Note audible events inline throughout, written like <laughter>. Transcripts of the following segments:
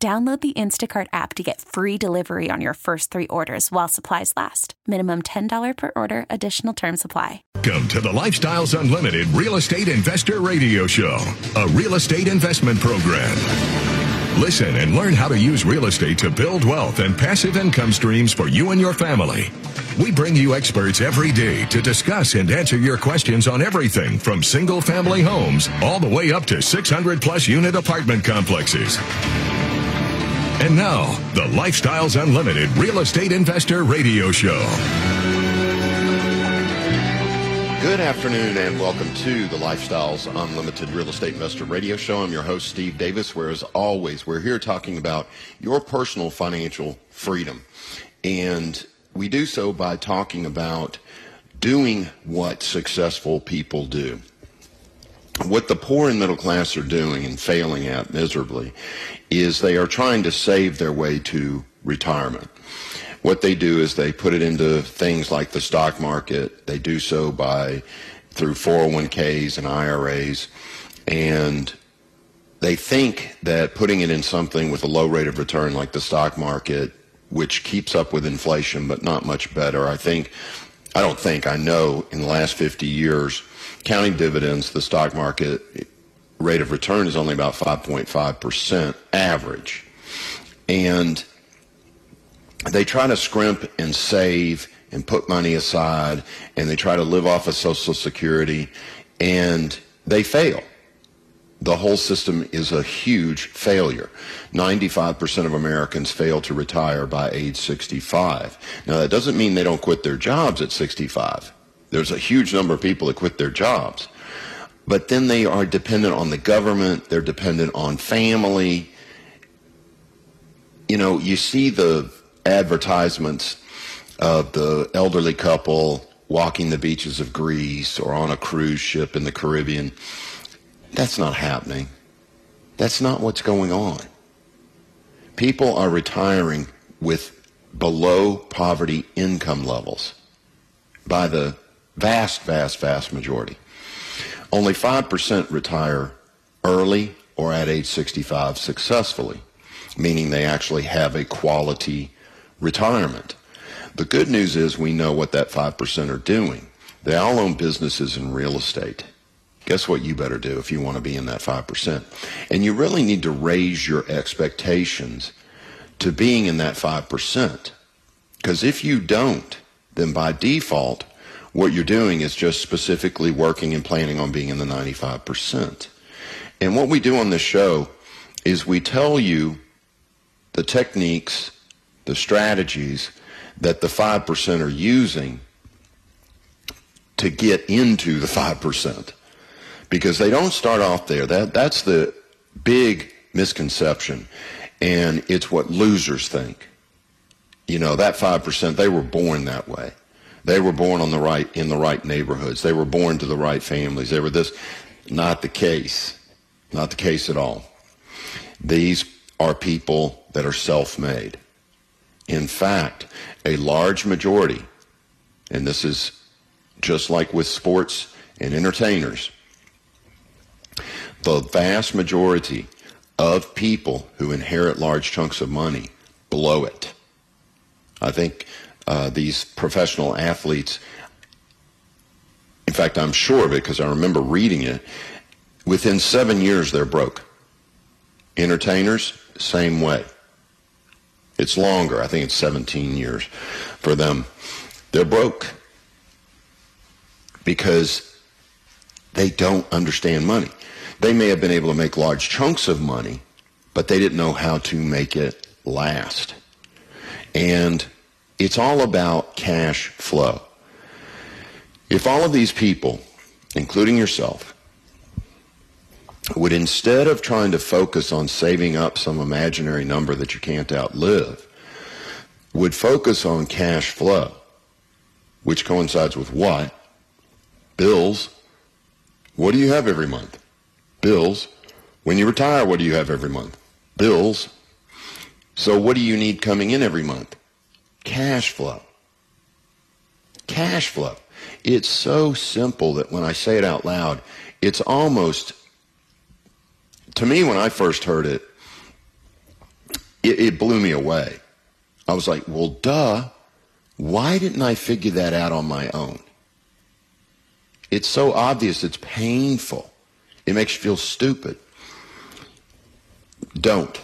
Download the Instacart app to get free delivery on your first three orders while supplies last. Minimum $10 per order, additional term supply. Welcome to the Lifestyles Unlimited Real Estate Investor Radio Show, a real estate investment program. Listen and learn how to use real estate to build wealth and passive income streams for you and your family. We bring you experts every day to discuss and answer your questions on everything from single family homes all the way up to 600 plus unit apartment complexes. And now, the Lifestyles Unlimited Real Estate Investor Radio Show. Good afternoon and welcome to the Lifestyles Unlimited Real Estate Investor Radio Show. I'm your host, Steve Davis, where as always, we're here talking about your personal financial freedom. And we do so by talking about doing what successful people do what the poor and middle class are doing and failing at miserably is they are trying to save their way to retirement. What they do is they put it into things like the stock market. They do so by through 401ks and IRAs and they think that putting it in something with a low rate of return like the stock market which keeps up with inflation but not much better. I think I don't think I know in the last 50 years counting dividends, the stock market rate of return is only about 5.5% average. And they try to scrimp and save and put money aside and they try to live off of Social Security and they fail. The whole system is a huge failure. 95% of Americans fail to retire by age 65. Now, that doesn't mean they don't quit their jobs at 65. There's a huge number of people that quit their jobs. But then they are dependent on the government, they're dependent on family. You know, you see the advertisements of the elderly couple walking the beaches of Greece or on a cruise ship in the Caribbean. That's not happening. That's not what's going on. People are retiring with below poverty income levels by the Vast, vast, vast majority. Only 5% retire early or at age 65 successfully, meaning they actually have a quality retirement. The good news is we know what that 5% are doing. They all own businesses and real estate. Guess what you better do if you want to be in that 5%? And you really need to raise your expectations to being in that 5%. Because if you don't, then by default, what you're doing is just specifically working and planning on being in the 95%. And what we do on this show is we tell you the techniques, the strategies that the 5% are using to get into the 5%. Because they don't start off there. That, that's the big misconception. And it's what losers think. You know, that 5%, they were born that way. They were born on the right in the right neighborhoods. They were born to the right families. They were this not the case. Not the case at all. These are people that are self-made. In fact, a large majority, and this is just like with sports and entertainers, the vast majority of people who inherit large chunks of money blow it. I think uh, these professional athletes. In fact, I'm sure of it because I remember reading it. Within seven years, they're broke. Entertainers, same way. It's longer. I think it's 17 years for them. They're broke because they don't understand money. They may have been able to make large chunks of money, but they didn't know how to make it last. And it's all about cash flow. If all of these people, including yourself, would instead of trying to focus on saving up some imaginary number that you can't outlive, would focus on cash flow, which coincides with what? Bills. What do you have every month? Bills. When you retire, what do you have every month? Bills. So what do you need coming in every month? Cash flow. Cash flow. It's so simple that when I say it out loud, it's almost, to me, when I first heard it, it, it blew me away. I was like, well, duh. Why didn't I figure that out on my own? It's so obvious. It's painful. It makes you feel stupid. Don't.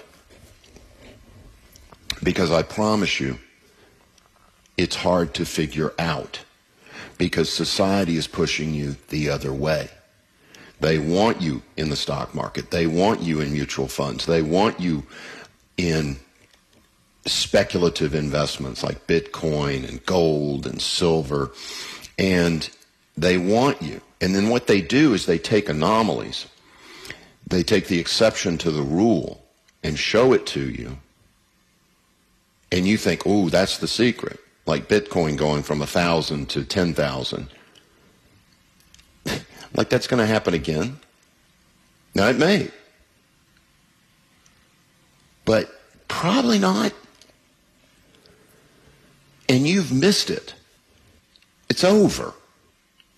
Because I promise you, it's hard to figure out because society is pushing you the other way. They want you in the stock market. They want you in mutual funds. They want you in speculative investments like Bitcoin and gold and silver. And they want you. And then what they do is they take anomalies. They take the exception to the rule and show it to you. And you think, oh, that's the secret like Bitcoin going from a thousand to ten thousand. <laughs> like that's going to happen again. Now it may, but probably not. And you've missed it. It's over.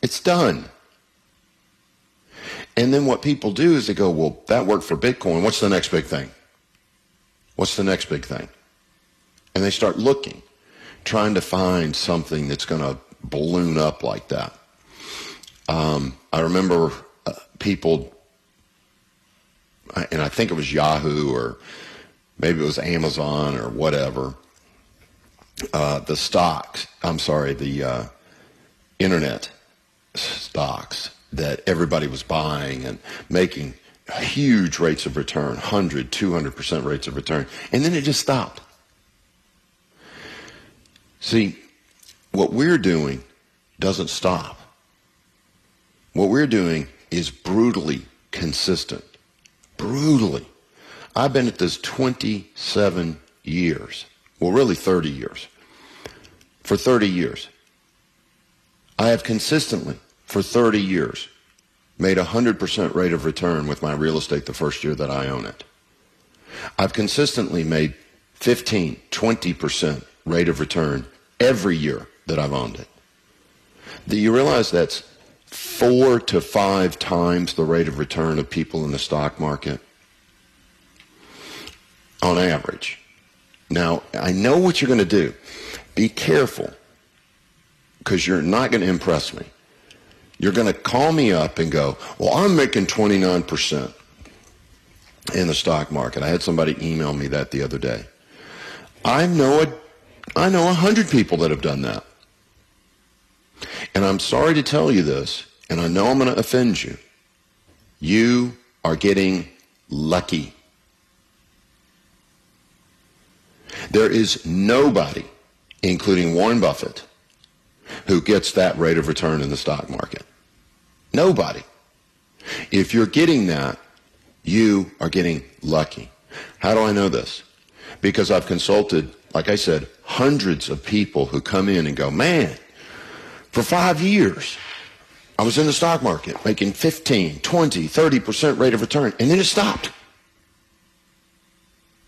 It's done. And then what people do is they go, well, that worked for Bitcoin. What's the next big thing? What's the next big thing? And they start looking trying to find something that's going to balloon up like that. Um, I remember uh, people, and I think it was Yahoo or maybe it was Amazon or whatever. Uh, the stocks, I'm sorry, the uh, internet stocks that everybody was buying and making huge rates of return 100 200% rates of return and then it just stopped See, what we're doing doesn't stop. What we're doing is brutally consistent. Brutally. I've been at this 27 years. Well, really 30 years. For 30 years. I have consistently, for 30 years, made a 100% rate of return with my real estate the first year that I own it. I've consistently made 15, 20% rate of return every year that I've owned it. Do you realize that's four to five times the rate of return of people in the stock market on average. Now, I know what you're going to do. Be careful because you're not going to impress me. You're going to call me up and go, well, I'm making 29% in the stock market. I had somebody email me that the other day. I know a I know a hundred people that have done that. And I'm sorry to tell you this, and I know I'm going to offend you. You are getting lucky. There is nobody, including Warren Buffett, who gets that rate of return in the stock market. Nobody. If you're getting that, you are getting lucky. How do I know this? Because I've consulted like I said, hundreds of people who come in and go, man, for five years, I was in the stock market making 15, 20, 30% rate of return, and then it stopped.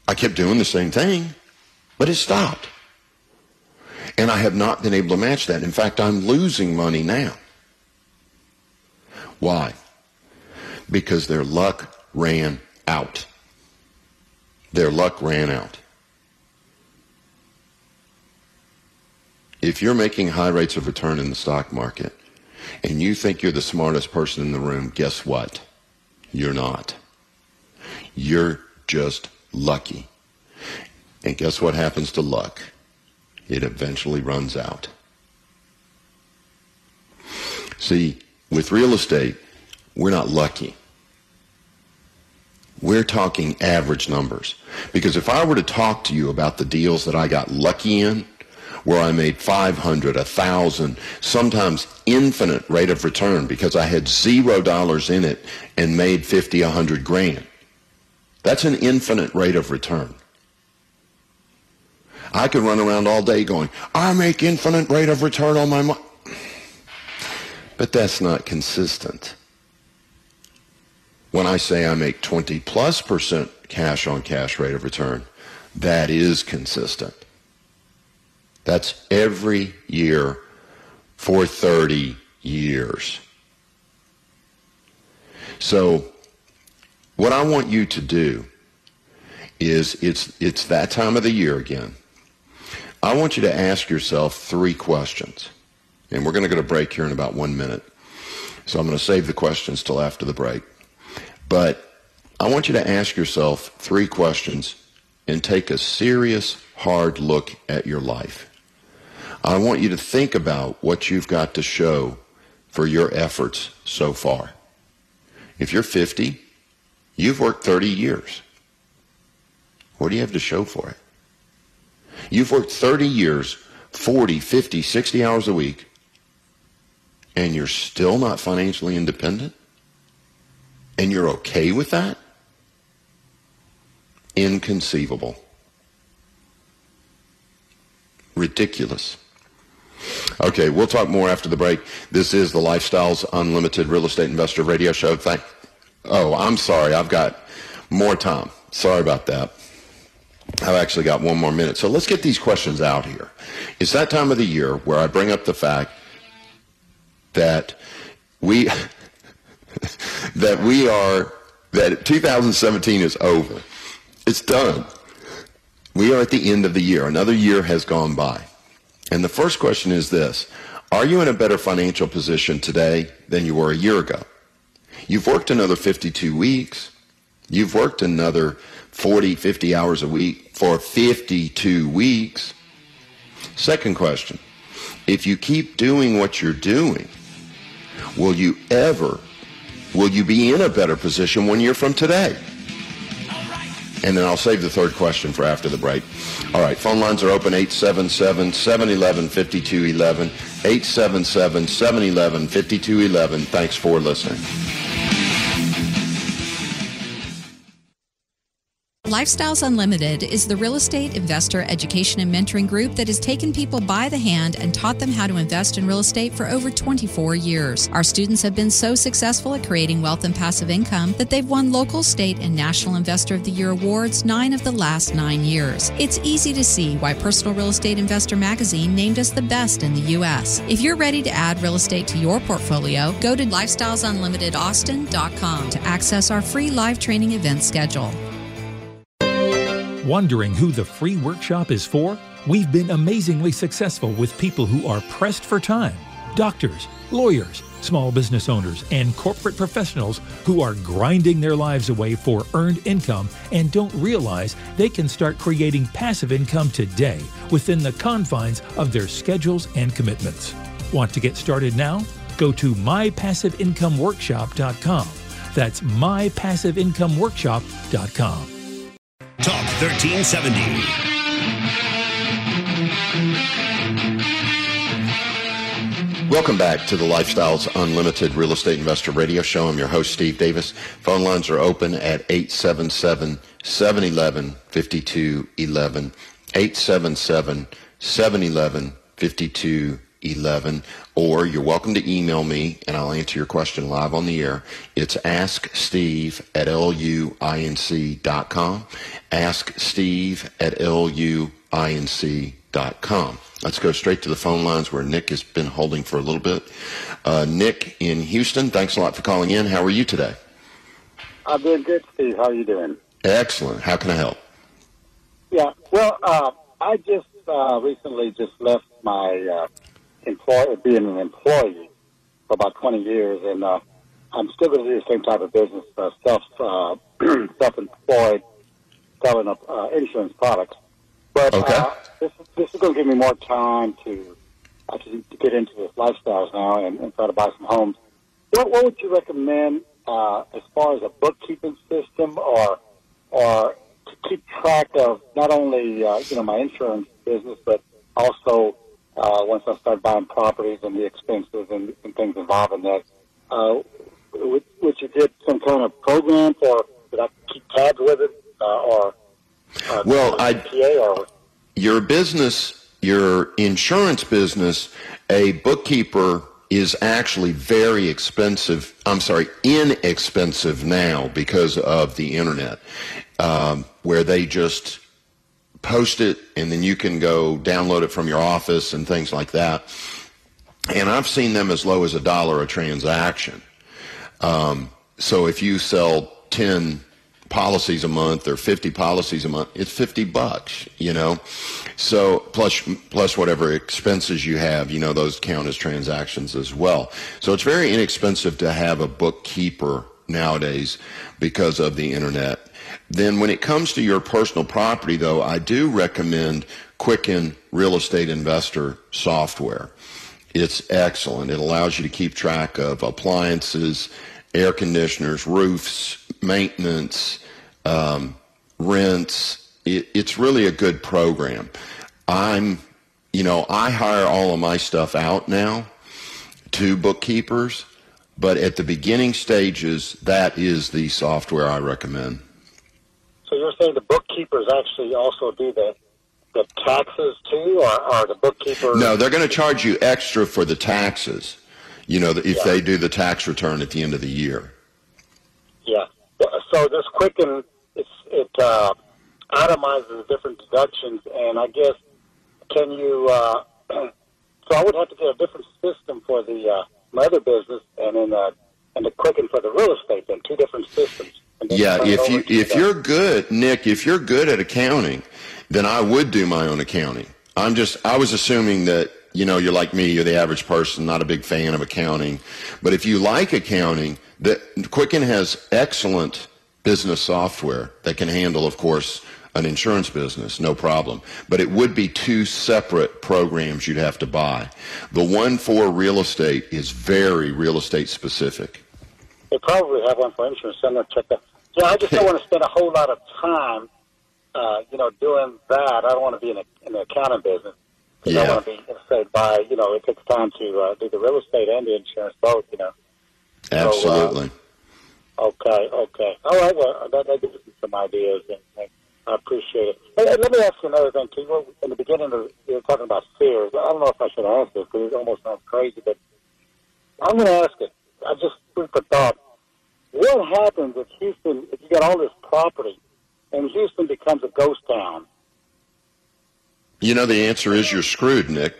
I kept doing the same thing, but it stopped. And I have not been able to match that. In fact, I'm losing money now. Why? Because their luck ran out. Their luck ran out. If you're making high rates of return in the stock market and you think you're the smartest person in the room, guess what? You're not. You're just lucky. And guess what happens to luck? It eventually runs out. See, with real estate, we're not lucky. We're talking average numbers. Because if I were to talk to you about the deals that I got lucky in, where I made 500, 1,000, sometimes infinite rate of return because I had zero dollars in it and made 50, 100 grand. That's an infinite rate of return. I could run around all day going, I make infinite rate of return on my money. But that's not consistent. When I say I make 20 plus percent cash on cash rate of return, that is consistent. That's every year for 30 years. So what I want you to do is it's it's that time of the year again. I want you to ask yourself three questions. And we're going to go to break here in about 1 minute. So I'm going to save the questions till after the break. But I want you to ask yourself three questions and take a serious, hard look at your life. I want you to think about what you've got to show for your efforts so far. If you're 50, you've worked 30 years. What do you have to show for it? You've worked 30 years, 40, 50, 60 hours a week, and you're still not financially independent? And you're okay with that? Inconceivable. Ridiculous. Okay, we'll talk more after the break. This is the Lifestyles Unlimited Real Estate Investor Radio Show. Thank. Oh, I'm sorry. I've got more time. Sorry about that. I've actually got one more minute. So let's get these questions out here. It's that time of the year where I bring up the fact that we <laughs> that we are that 2017 is over. It's done. We are at the end of the year. Another year has gone by. And the first question is this. Are you in a better financial position today than you were a year ago? You've worked another 52 weeks. You've worked another 40, 50 hours a week for 52 weeks. Second question. If you keep doing what you're doing, will you ever, will you be in a better position one year from today? And then I'll save the third question for after the break. All right, phone lines are open 877-711-5211, 877-711-5211. Thanks for listening. Lifestyles Unlimited is the real estate investor education and mentoring group that has taken people by the hand and taught them how to invest in real estate for over 24 years. Our students have been so successful at creating wealth and passive income that they've won local, state, and national Investor of the Year awards nine of the last nine years. It's easy to see why Personal Real Estate Investor magazine named us the best in the U.S. If you're ready to add real estate to your portfolio, go to lifestylesunlimitedaustin.com to access our free live training event schedule. Wondering who the free workshop is for? We've been amazingly successful with people who are pressed for time doctors, lawyers, small business owners, and corporate professionals who are grinding their lives away for earned income and don't realize they can start creating passive income today within the confines of their schedules and commitments. Want to get started now? Go to mypassiveincomeworkshop.com. That's mypassiveincomeworkshop.com. Talk 1370. Welcome back to the Lifestyles Unlimited Real Estate Investor Radio Show. I'm your host, Steve Davis. Phone lines are open at 877 711 5211. 877 711 5211. Or you're welcome to email me and I'll answer your question live on the air. It's asksteve at luinc.com. Ask Steve at luinc.com. Let's go straight to the phone lines where Nick has been holding for a little bit. Uh, Nick in Houston, thanks a lot for calling in. How are you today? I'm doing good, Steve. How are you doing? Excellent. How can I help? Yeah. Well, uh, I just uh, recently just left my uh, employ being an employee for about 20 years, and uh, I'm still going to do the same type of business, uh, self uh, <clears throat> self-employed, selling uh, insurance products. But Okay. uh, this, this is going to give me more time to, uh, to to get into this lifestyles now and, and try to buy some homes. What, what would you recommend uh, as far as a bookkeeping system, or or to keep track of not only uh, you know my insurance business, but also, uh, once I start buying properties and the expenses and, and things involved in that, uh, which, which you did some kind of program for, did I keep tabs with it, uh, or, uh, Well, I- or, your business, your insurance business, a bookkeeper is actually very expensive. I'm sorry, inexpensive now because of the internet, um, where they just post it and then you can go download it from your office and things like that. And I've seen them as low as a dollar a transaction. Um, so if you sell 10 policies a month or 50 policies a month, it's 50 bucks, you know? So plus, plus whatever expenses you have, you know, those count as transactions as well. So it's very inexpensive to have a bookkeeper nowadays because of the internet. Then when it comes to your personal property though, I do recommend Quicken Real Estate Investor software. It's excellent. It allows you to keep track of appliances, air conditioners, roofs, maintenance, um, rents. It, it's really a good program. I'm, you know, I hire all of my stuff out now to bookkeepers, but at the beginning stages, that is the software I recommend. So you're saying the bookkeepers actually also do the, the taxes too, or, or the bookkeepers? No, they're going to charge you extra for the taxes. You know, if Yeah. they do the tax return at the end of the year. Yeah. So this Quicken, it's, it uh, itemizes different deductions, and I guess can you? Uh, <clears throat> so I would have to get a different system for the uh, my other business, and then uh, and the Quicken for the real estate. Then two different systems. Yeah, if you if you're good, Nick, if you're good at accounting, then I would do my own accounting. I'm just I was assuming that you know you're like me, you're the average person, not a big fan of accounting. But if you like accounting, that Quicken has excellent business software that can handle, of course, an insurance business, no problem. But it would be two separate programs you'd have to buy. The one for real estate is very real estate specific. They probably have one for insurance. I'm going to check that. Yeah, I just don't <laughs> want to spend a whole lot of time, uh, you know, doing that. I don't want to be in, a, in the accounting business. 'Cause I Yeah. want to be, say, by, you know, it takes time to uh, do the real estate and the insurance both, you know. Absolutely. Okay, okay. All right, well, that, that gives me some ideas, and, and I appreciate it. Hey, let me ask you another thing, too. Well, in the beginning, of, you were talking about Sears. I don't know if I should ask this because it almost sounds crazy, but I'm going to ask it. I just food for thought. What happens if Houston, if you got all this property, and Houston becomes a ghost town? You know the answer is you're screwed, Nick.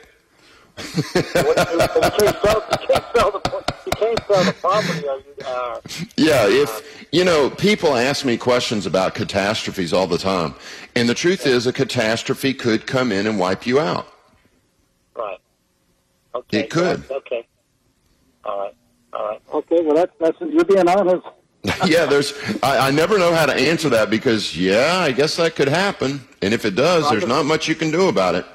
You, can't sell, you can't sell the you can't sell the property. Uh, Yeah, if you know, people ask me questions about catastrophes all the time, and the truth is, a catastrophe could come in and wipe you out. right. Okay. It could. Okay. All right. All right. Okay. Well, that's that's you're being honest. <laughs> yeah, there's. I, I never know how to answer that because, yeah, I guess that could happen, and if it does, there's not much you can do about it.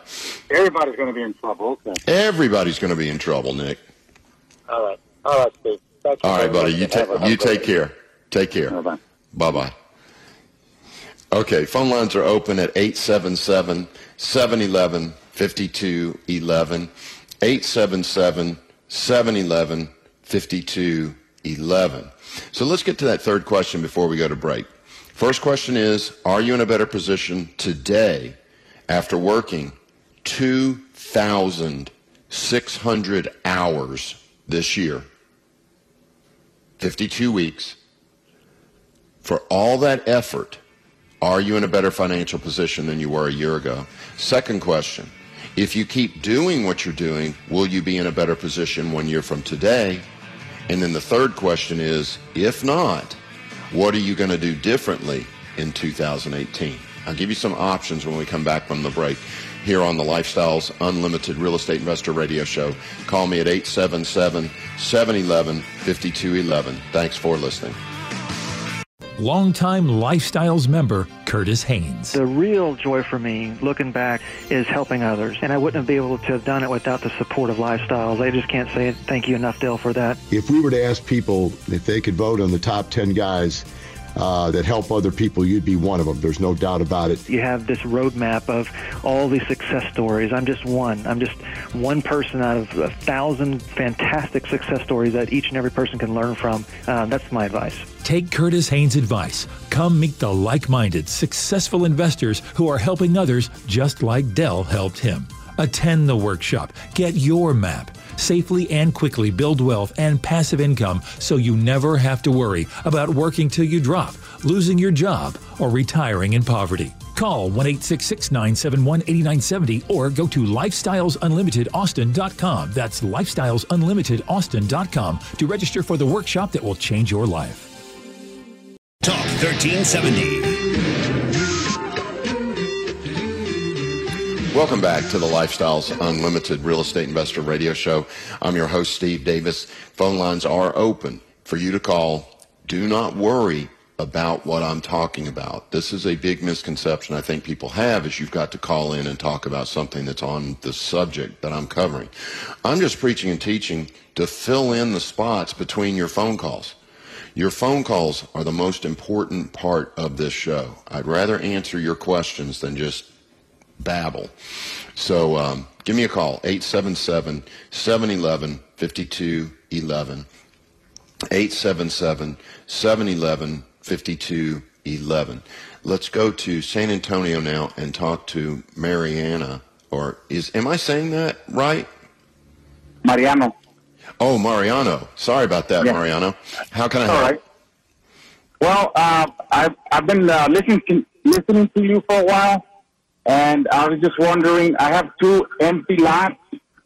Everybody's going to be in trouble. Okay. Everybody's going to be in trouble, Nick. All right. All right, Steve. Thank. All right, buddy. You take you take care. Take care. Bye-bye. Bye bye. Okay, phone lines are open at 877 711 5211. 877 711 5211. So let's get to that third question before we go to break. First question is Are you in a better position today after working 2,600 hours this year? 52 weeks for all that effort, are you in a better financial position than you were a year ago? Second question, if you keep doing what you're doing, will you be in a better position one year from today? And then the third question is, if not, what are you going to do differently in 2018? I'll give you some options when we come back from the break here on the Lifestyles Unlimited Real Estate Investor Radio Show. Call me at 877 711 5211. Thanks for listening. Longtime Lifestyles member Curtis Haynes. The real joy for me, looking back, is helping others. And I wouldn't be able to have done it without the support of Lifestyles. I just can't say thank you enough, Del, for that. If we were to ask people if they could vote on the top 10 guys uh, that help other people. You'd be one of them. There's no doubt about it. You have this roadmap of all these success stories. I'm just one. I'm just one person out of a thousand fantastic success stories that each and every person can learn from. Uh, that's my advice. Take Curtis Haynes' advice. Come meet the like minded, successful investors who are helping others just like Del helped him. Attend the workshop. Get your map. Safely and quickly build wealth and passive income so you never have to worry about working till you drop, losing your job, or retiring in poverty. Call 1 971 8970 or go to lifestylesunlimitedaustin.com. That's lifestylesunlimitedaustin.com to register for the workshop that will change your life. Talk 1370. Welcome back to the Lifestyles Unlimited Real Estate Investor Radio Show. I'm your host, Steve Davis. Phone lines are open for you to call. Do not worry about what I'm talking about. This is a big misconception I think people have is you've got to call in and talk about something that's on the subject that I'm covering. I'm just preaching and teaching to fill in the spots between your phone calls. Your phone calls are the most important part of this show. I'd rather answer your questions than just babble. So um, give me a call, 877 711 5211. 877 711 5211. Let's go to San Antonio now and talk to Mariana. Or is, am I saying that right? Mariano. Oh, Mariano. Sorry about that, yeah. Mariano. How can I help? All right. Well, uh, I've, I've been uh, listening, to, listening to you for a while and I was just wondering, I have two empty lots,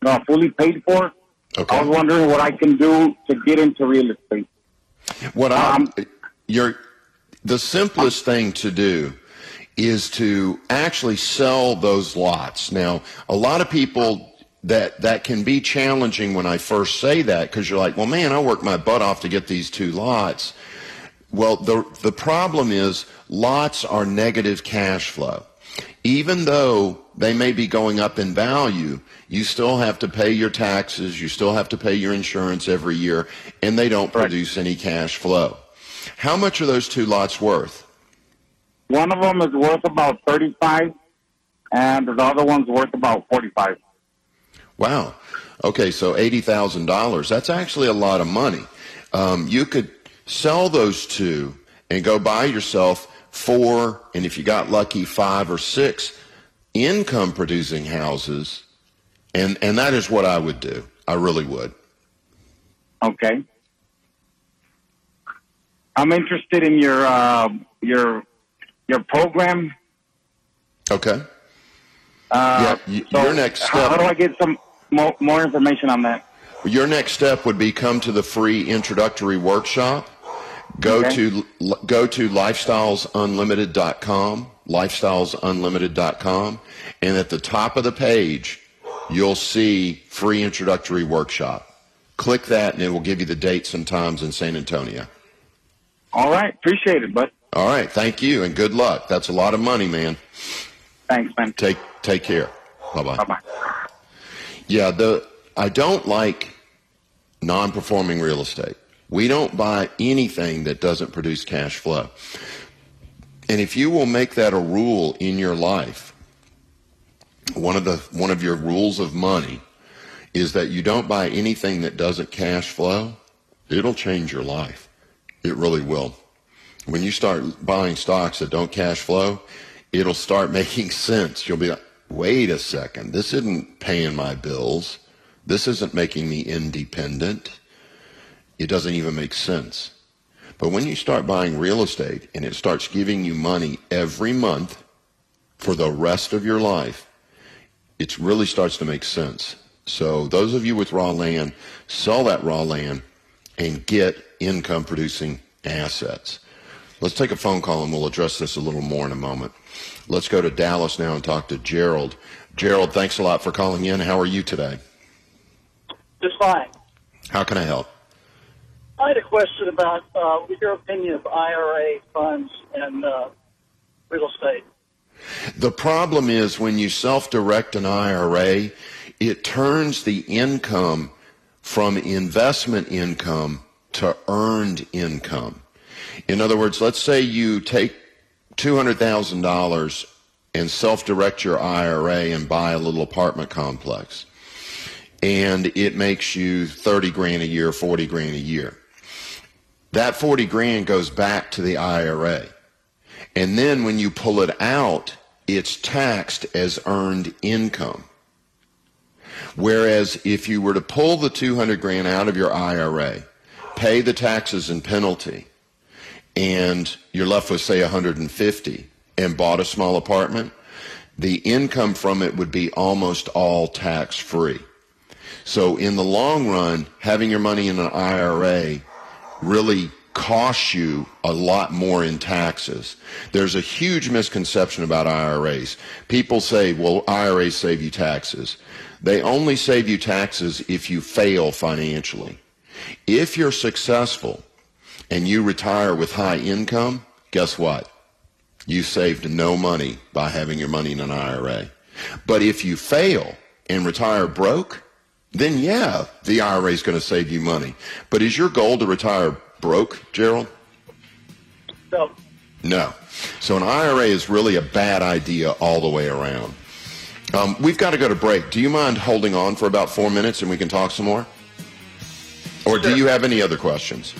uh, fully paid for. Okay. I was wondering what I can do to get into real estate. What um, your the simplest thing to do is to actually sell those lots. Now, a lot of people that that can be challenging when I first say that because you're like, well, man, I worked my butt off to get these two lots. Well, the the problem is lots are negative cash flow even though they may be going up in value, you still have to pay your taxes, you still have to pay your insurance every year, and they don't produce any cash flow. How much are those two lots worth? One of them is worth about 35 and the other one's worth about 45. Wow. Okay, so $80,000. That's actually a lot of money. Um, you could sell those two and go buy yourself four, and if you got lucky, five or six income producing houses. And, and that is what I would do. I really would. Okay. I'm interested in your uh, your your program. Okay. Uh, yeah, so your next step. How, how do I get some more, more information on that? Your next step would be come to the free introductory workshop. Go okay. to go to lifestylesunlimited.com, lifestylesunlimited.com, and at the top of the page, you'll see free introductory workshop. Click that, and it will give you the dates and times in San Antonio. All right, appreciate it, bud. All right, thank you, and good luck. That's a lot of money, man. Thanks, man. Take take care. Bye bye. Bye bye. Yeah, the I don't like non-performing real estate. We don't buy anything that doesn't produce cash flow. And if you will make that a rule in your life, one of the one of your rules of money is that you don't buy anything that doesn't cash flow. It'll change your life. It really will. When you start buying stocks that don't cash flow, it'll start <laughs> making sense. You'll be like, wait a second, this isn't paying my bills. This isn't making me independent it doesn't even make sense. But when you start buying real estate and it starts giving you money every month for the rest of your life, it really starts to make sense. So those of you with raw land, sell that raw land and get income producing assets. Let's take a phone call and we'll address this a little more in a moment. Let's go to Dallas now and talk to Gerald. Gerald, thanks a lot for calling in. How are you today? Just fine. How can I help? I had a question about uh, your opinion of IRA funds and uh, real estate. The problem is when you self direct an IRA, it turns the income from investment income to earned income. In other words, let's say you take $200,000 and self-direct your IRA and buy a little apartment complex. And it makes you 30 grand a year, 40 grand a year. That 40 grand goes back to the IRA. And then when you pull it out, it's taxed as earned income. Whereas if you were to pull the 200 grand out of your IRA, pay the taxes and penalty, and you're left with say 150 and bought a small apartment, the income from it would be almost all tax free. So in the long run, having your money in an IRA really costs you a lot more in taxes. There's a huge misconception about IRAs. People say, well, IRAs save you taxes. They only save you taxes if you fail financially. If you're successful and you retire with high income, guess what? You saved no money by having your money in an IRA. But if you fail and retire broke, then yeah, the IRA is going to save you money. But is your goal to retire broke, Gerald? No. No. So an IRA is really a bad idea all the way around. Um, we've got to go to break. Do you mind holding on for about four minutes and we can talk some more? Or do you have any other questions?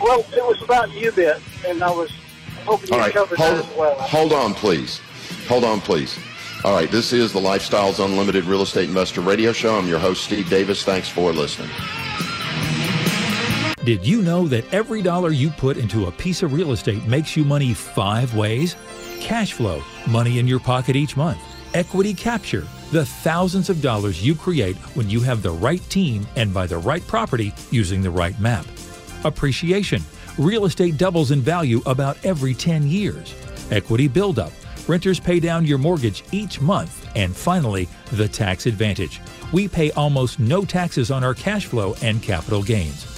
Well, it was about you, UBIT, and I was hoping you right, covered hold, that as well. hold on, please. Hold on, please. All right, this is the Lifestyles Unlimited Real Estate Investor Radio Show. I'm your host, Steve Davis. Thanks for listening. Did you know that every dollar you put into a piece of real estate makes you money five ways? Cash flow, money in your pocket each month. Equity capture, the thousands of dollars you create when you have the right team and buy the right property using the right map. Appreciation, real estate doubles in value about every 10 years. Equity buildup, renters pay down your mortgage each month. And finally, the tax advantage. We pay almost no taxes on our cash flow and capital gains.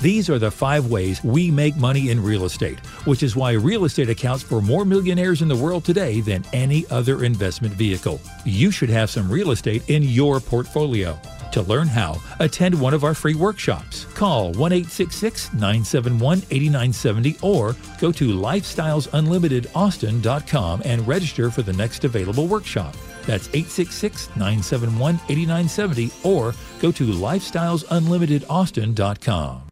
These are the five ways we make money in real estate, which is why real estate accounts for more millionaires in the world today than any other investment vehicle. You should have some real estate in your portfolio. To learn how, attend one of our free workshops. Call 1 971 8970 or go to lifestylesunlimitedaustin.com and register for the next available workshop. That's 866 971 8970 or go to lifestylesunlimitedaustin.com.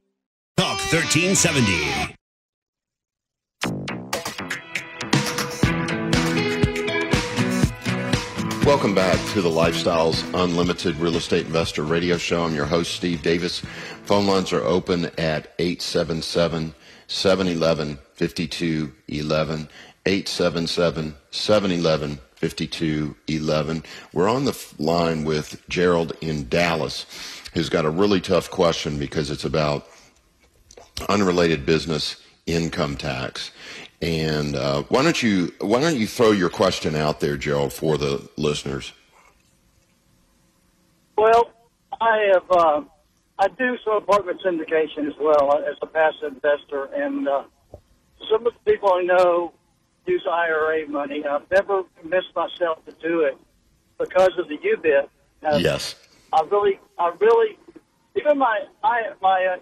Talk 1370. Welcome back to the Lifestyles Unlimited Real Estate Investor Radio Show. I'm your host, Steve Davis. Phone lines are open at 877 711 5211. 877 711 5211. We're on the line with Gerald in Dallas, who's got a really tough question because it's about unrelated business income tax. And uh, why don't you why don't you throw your question out there, Gerald, for the listeners? Well, I have uh, I do some apartment syndication as well uh, as a passive investor, and uh, some of the people I know use IRA money. I've never convinced myself to do it because of the UBIT. Uh, Yes. I really, I really, even my I, my uh,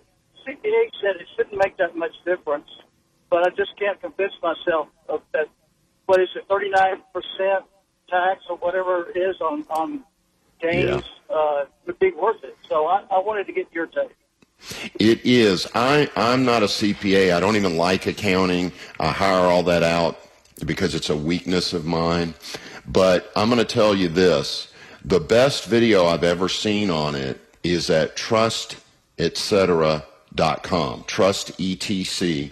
CPA said it shouldn't make that much difference, but I just can't convince myself of that. What is it, thirty nine percent tax or whatever it is on on gains uh, would be worth it. So I, I wanted to get your take. It is. I, I'm not a CPA. I don't even like accounting. I hire all that out because it's a weakness of mine. But I'm going to tell you this. The best video I've ever seen on it is at trustetc.com. Trust ETC.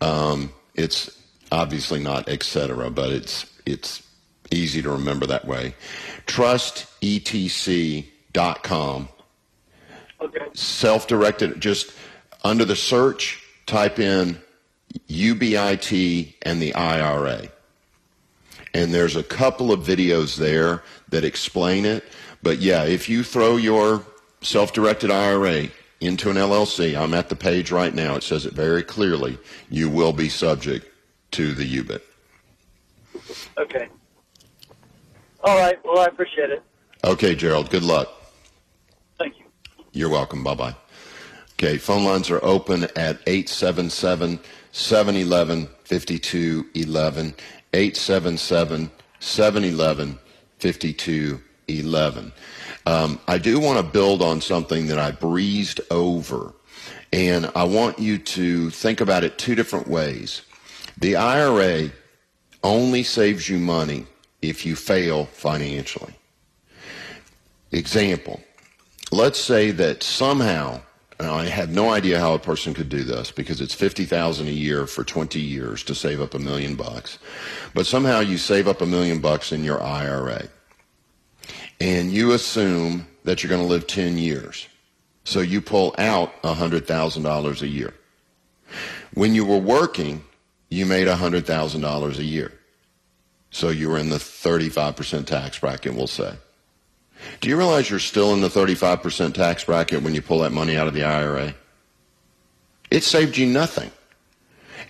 Um, it's obviously not etc., but it's, it's easy to remember that way. Trustetc.com Okay. self-directed just under the search type in UBIT and the IRA and there's a couple of videos there that explain it but yeah if you throw your self-directed IRA into an LLC I'm at the page right now it says it very clearly you will be subject to the UBIT Okay. All right. Well, I appreciate it. okay Gerald good luck Thank you. You're welcome. Bye bye. Okay, phone lines are open at 877 711 5211. 877 711 5211. Um, I do want to build on something that I breezed over, and I want you to think about it two different ways. The IRA only saves you money if you fail financially. Example, let's say that somehow I have no idea how a person could do this because it's 50,000 a year for 20 years to save up a million bucks. But somehow you save up a million bucks in your IRA and you assume that you're going to live 10 years. So you pull out $100,000 a year. When you were working, you made $100,000 a year. So you were in the 35% tax bracket, we'll say. Do you realize you're still in the 35% tax bracket when you pull that money out of the IRA? It saved you nothing.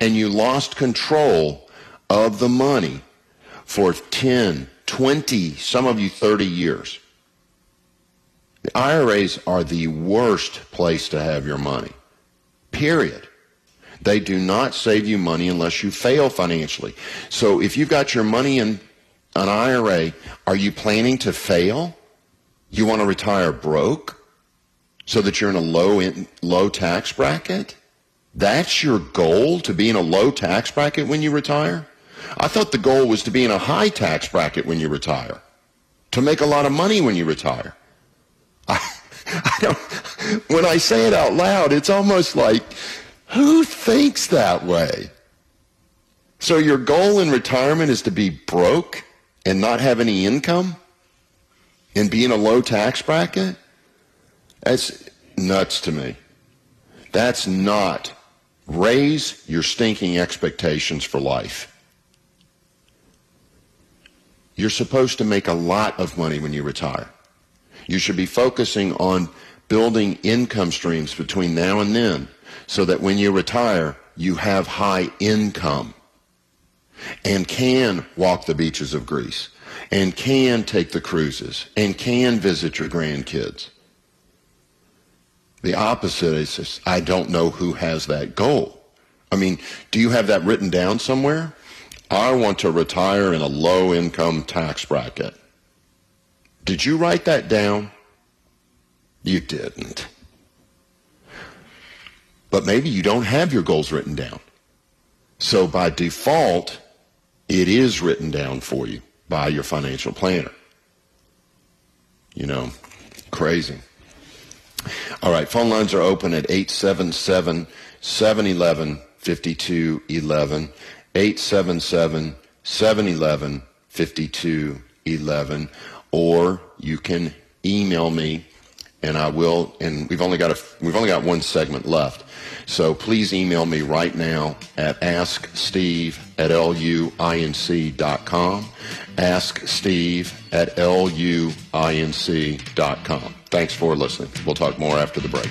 And you lost control of the money for 10, 20, some of you 30 years. The IRAs are the worst place to have your money. Period. They do not save you money unless you fail financially. So if you've got your money in an IRA, are you planning to fail? You want to retire broke so that you're in a low in, low tax bracket? That's your goal to be in a low tax bracket when you retire? I thought the goal was to be in a high tax bracket when you retire, to make a lot of money when you retire. <laughs> I, I don't, when I say it out loud, it's almost like, who thinks that way? So your goal in retirement is to be broke and not have any income? and be in a low tax bracket? That's nuts to me. That's not. Raise your stinking expectations for life. You're supposed to make a lot of money when you retire. You should be focusing on building income streams between now and then so that when you retire, you have high income and can walk the beaches of Greece and can take the cruises and can visit your grandkids. The opposite is just, I don't know who has that goal. I mean, do you have that written down somewhere? I want to retire in a low income tax bracket. Did you write that down? You didn't. But maybe you don't have your goals written down. So by default, it is written down for you by your financial planner. You know, crazy. All right, phone lines are open at 877 711 5211. 877 711 5211. Or you can email me and I will, and we've only got a, we've only got one segment left. So please email me right now at asksteve at luinc luinc.com. Ask Steve at luinc.com. Thanks for listening. We'll talk more after the break.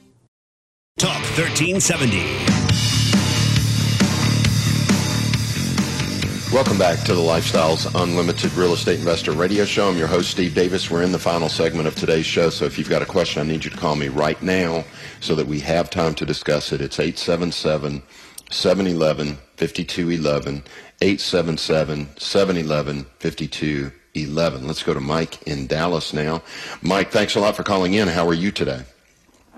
Talk 1370. Welcome back to the Lifestyles Unlimited Real Estate Investor Radio Show. I'm your host, Steve Davis. We're in the final segment of today's show, so if you've got a question, I need you to call me right now so that we have time to discuss it. It's 877 711 5211. 877 711 5211. Let's go to Mike in Dallas now. Mike, thanks a lot for calling in. How are you today?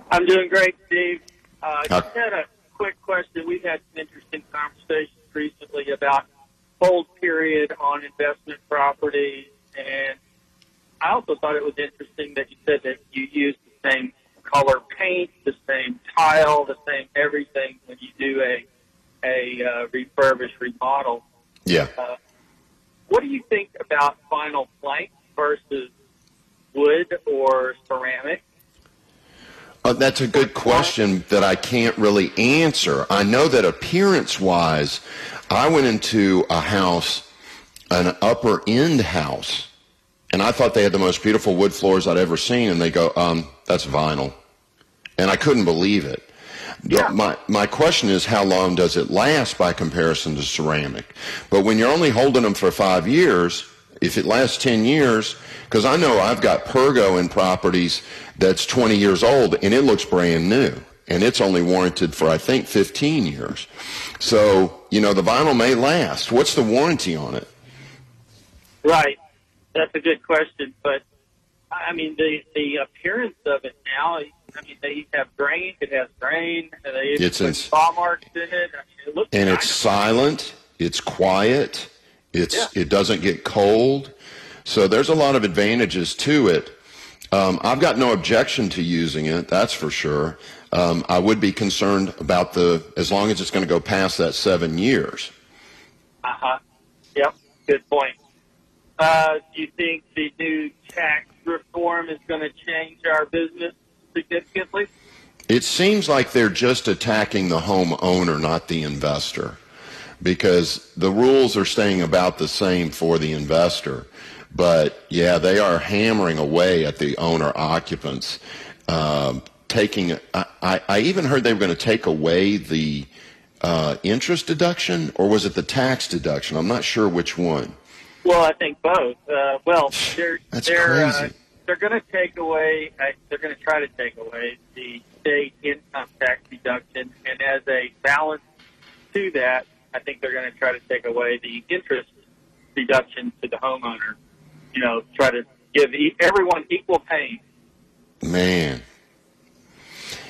I'm doing great, Steve. Uh, just had a quick question. We've had some interesting conversations recently about hold period on investment properties, and I also thought it was interesting that you said that you use the same color paint, the same tile, the same everything when you do a a uh, refurbished remodel. Yeah. Uh, what do you think about vinyl plank versus wood or ceramic? Uh, that's a good question that I can't really answer. I know that appearance wise, I went into a house, an upper end house, and I thought they had the most beautiful wood floors I'd ever seen, and they go, um, that's vinyl. And I couldn't believe it. Yeah. My, my question is, how long does it last by comparison to ceramic? But when you're only holding them for five years, if it lasts 10 years, because I know I've got Pergo in properties that's 20 years old and it looks brand new. And it's only warranted for, I think, 15 years. So, you know, the vinyl may last. What's the warranty on it? Right. That's a good question, but I mean the the appearance of it now. I mean they have grain. It has grain. They It's put in- saw marks in it. I mean, it looks and nice. it's silent. It's quiet. It's it doesn't get cold. So there's a lot of advantages to it. Um, I've got no objection to using it. That's for sure. Um, I would be concerned about the as long as it's going to go past that seven years. Uh huh. Yep. Good point. Uh, do you think the new tax reform is going to change our business significantly? It seems like they're just attacking the homeowner, not the investor, because the rules are staying about the same for the investor. But yeah, they are hammering away at the owner occupants. Um, taking, I, I, I even heard they were going to take away the uh, interest deduction, or was it the tax deduction? I'm not sure which one. Well, I think both. Uh, well, <sighs> they're That's they're Uh, crazy. they're going to take away. Uh, they're going to try to take away the state income tax deduction, and as a balance to that, I think they're going to try to take away the interest deduction to the homeowner. You know, try to give e- everyone equal pain. Man.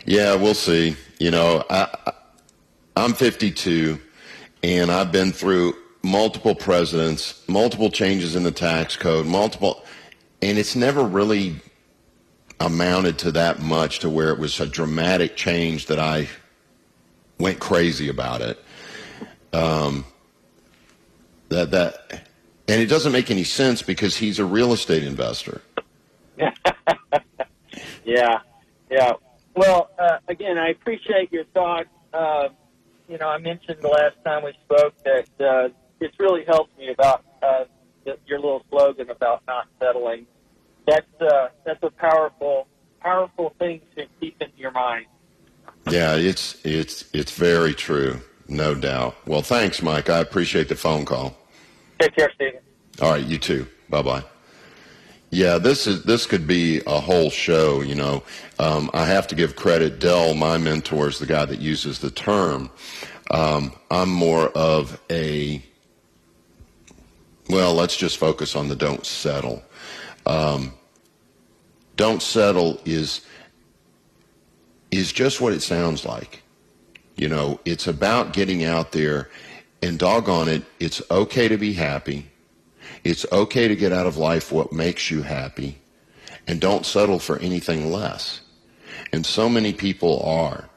Yeah, we'll see. You know, I, I'm 52, and I've been through multiple presidents, multiple changes in the tax code, multiple, and it's never really amounted to that much to where it was a dramatic change that I went crazy about it. Um, that that, and it doesn't make any sense because he's a real estate investor. <laughs> Yeah, yeah. Well, uh, again, I appreciate your thoughts. Uh, you know, I mentioned the last time we spoke that uh, it's really helped me about uh, th- your little slogan about not settling. That's uh, that's a powerful, powerful thing to keep in your mind. Yeah, it's it's it's very true, no doubt. Well, thanks, Mike. I appreciate the phone call. Take care, Stephen. All right, you too. Bye bye. Yeah, this is this could be a whole show. You know, um, I have to give credit. Del, my mentor, is the guy that uses the term. Um, I'm more of a well. Let's just focus on the don't settle. Um, don't settle is is just what it sounds like. You know, it's about getting out there and doggone it, it's okay to be happy. It's okay to get out of life what makes you happy and don't settle for anything less. And so many people are.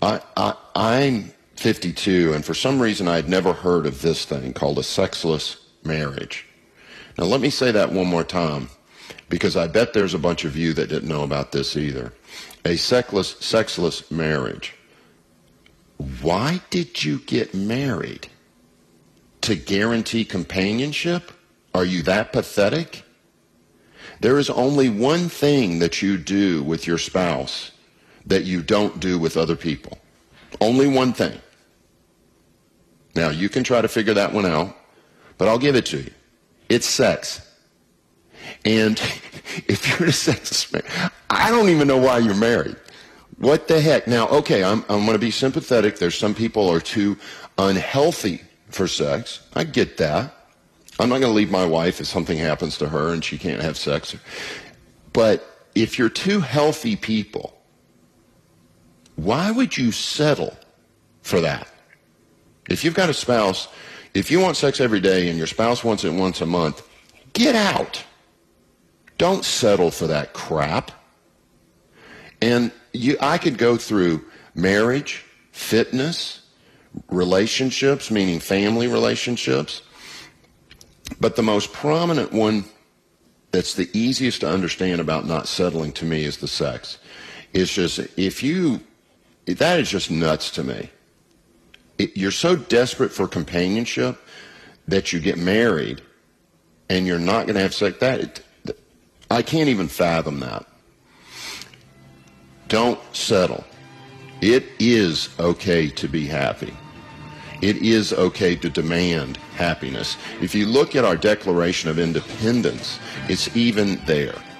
I, I, I'm 52, and for some reason I'd never heard of this thing called a sexless marriage. Now, let me say that one more time because I bet there's a bunch of you that didn't know about this either. A sexless, sexless marriage. Why did you get married? To guarantee companionship? Are you that pathetic? There is only one thing that you do with your spouse that you don't do with other people. Only one thing. Now, you can try to figure that one out, but I'll give it to you. It's sex. And <laughs> if you're a man, I don't even know why you're married. What the heck? Now, okay, I'm, I'm going to be sympathetic. There's some people are too unhealthy for sex. I get that. I'm not going to leave my wife if something happens to her and she can't have sex. But if you're two healthy people, why would you settle for that? If you've got a spouse, if you want sex every day and your spouse wants it once a month, get out. Don't settle for that crap. And you, I could go through marriage, fitness, relationships, meaning family relationships. But the most prominent one that's the easiest to understand about not settling to me is the sex. It's just, if you, that is just nuts to me. It, you're so desperate for companionship that you get married and you're not going to have sex. That, I can't even fathom that. Don't settle. It is okay to be happy. It is okay to demand happiness. If you look at our Declaration of Independence, it's even there.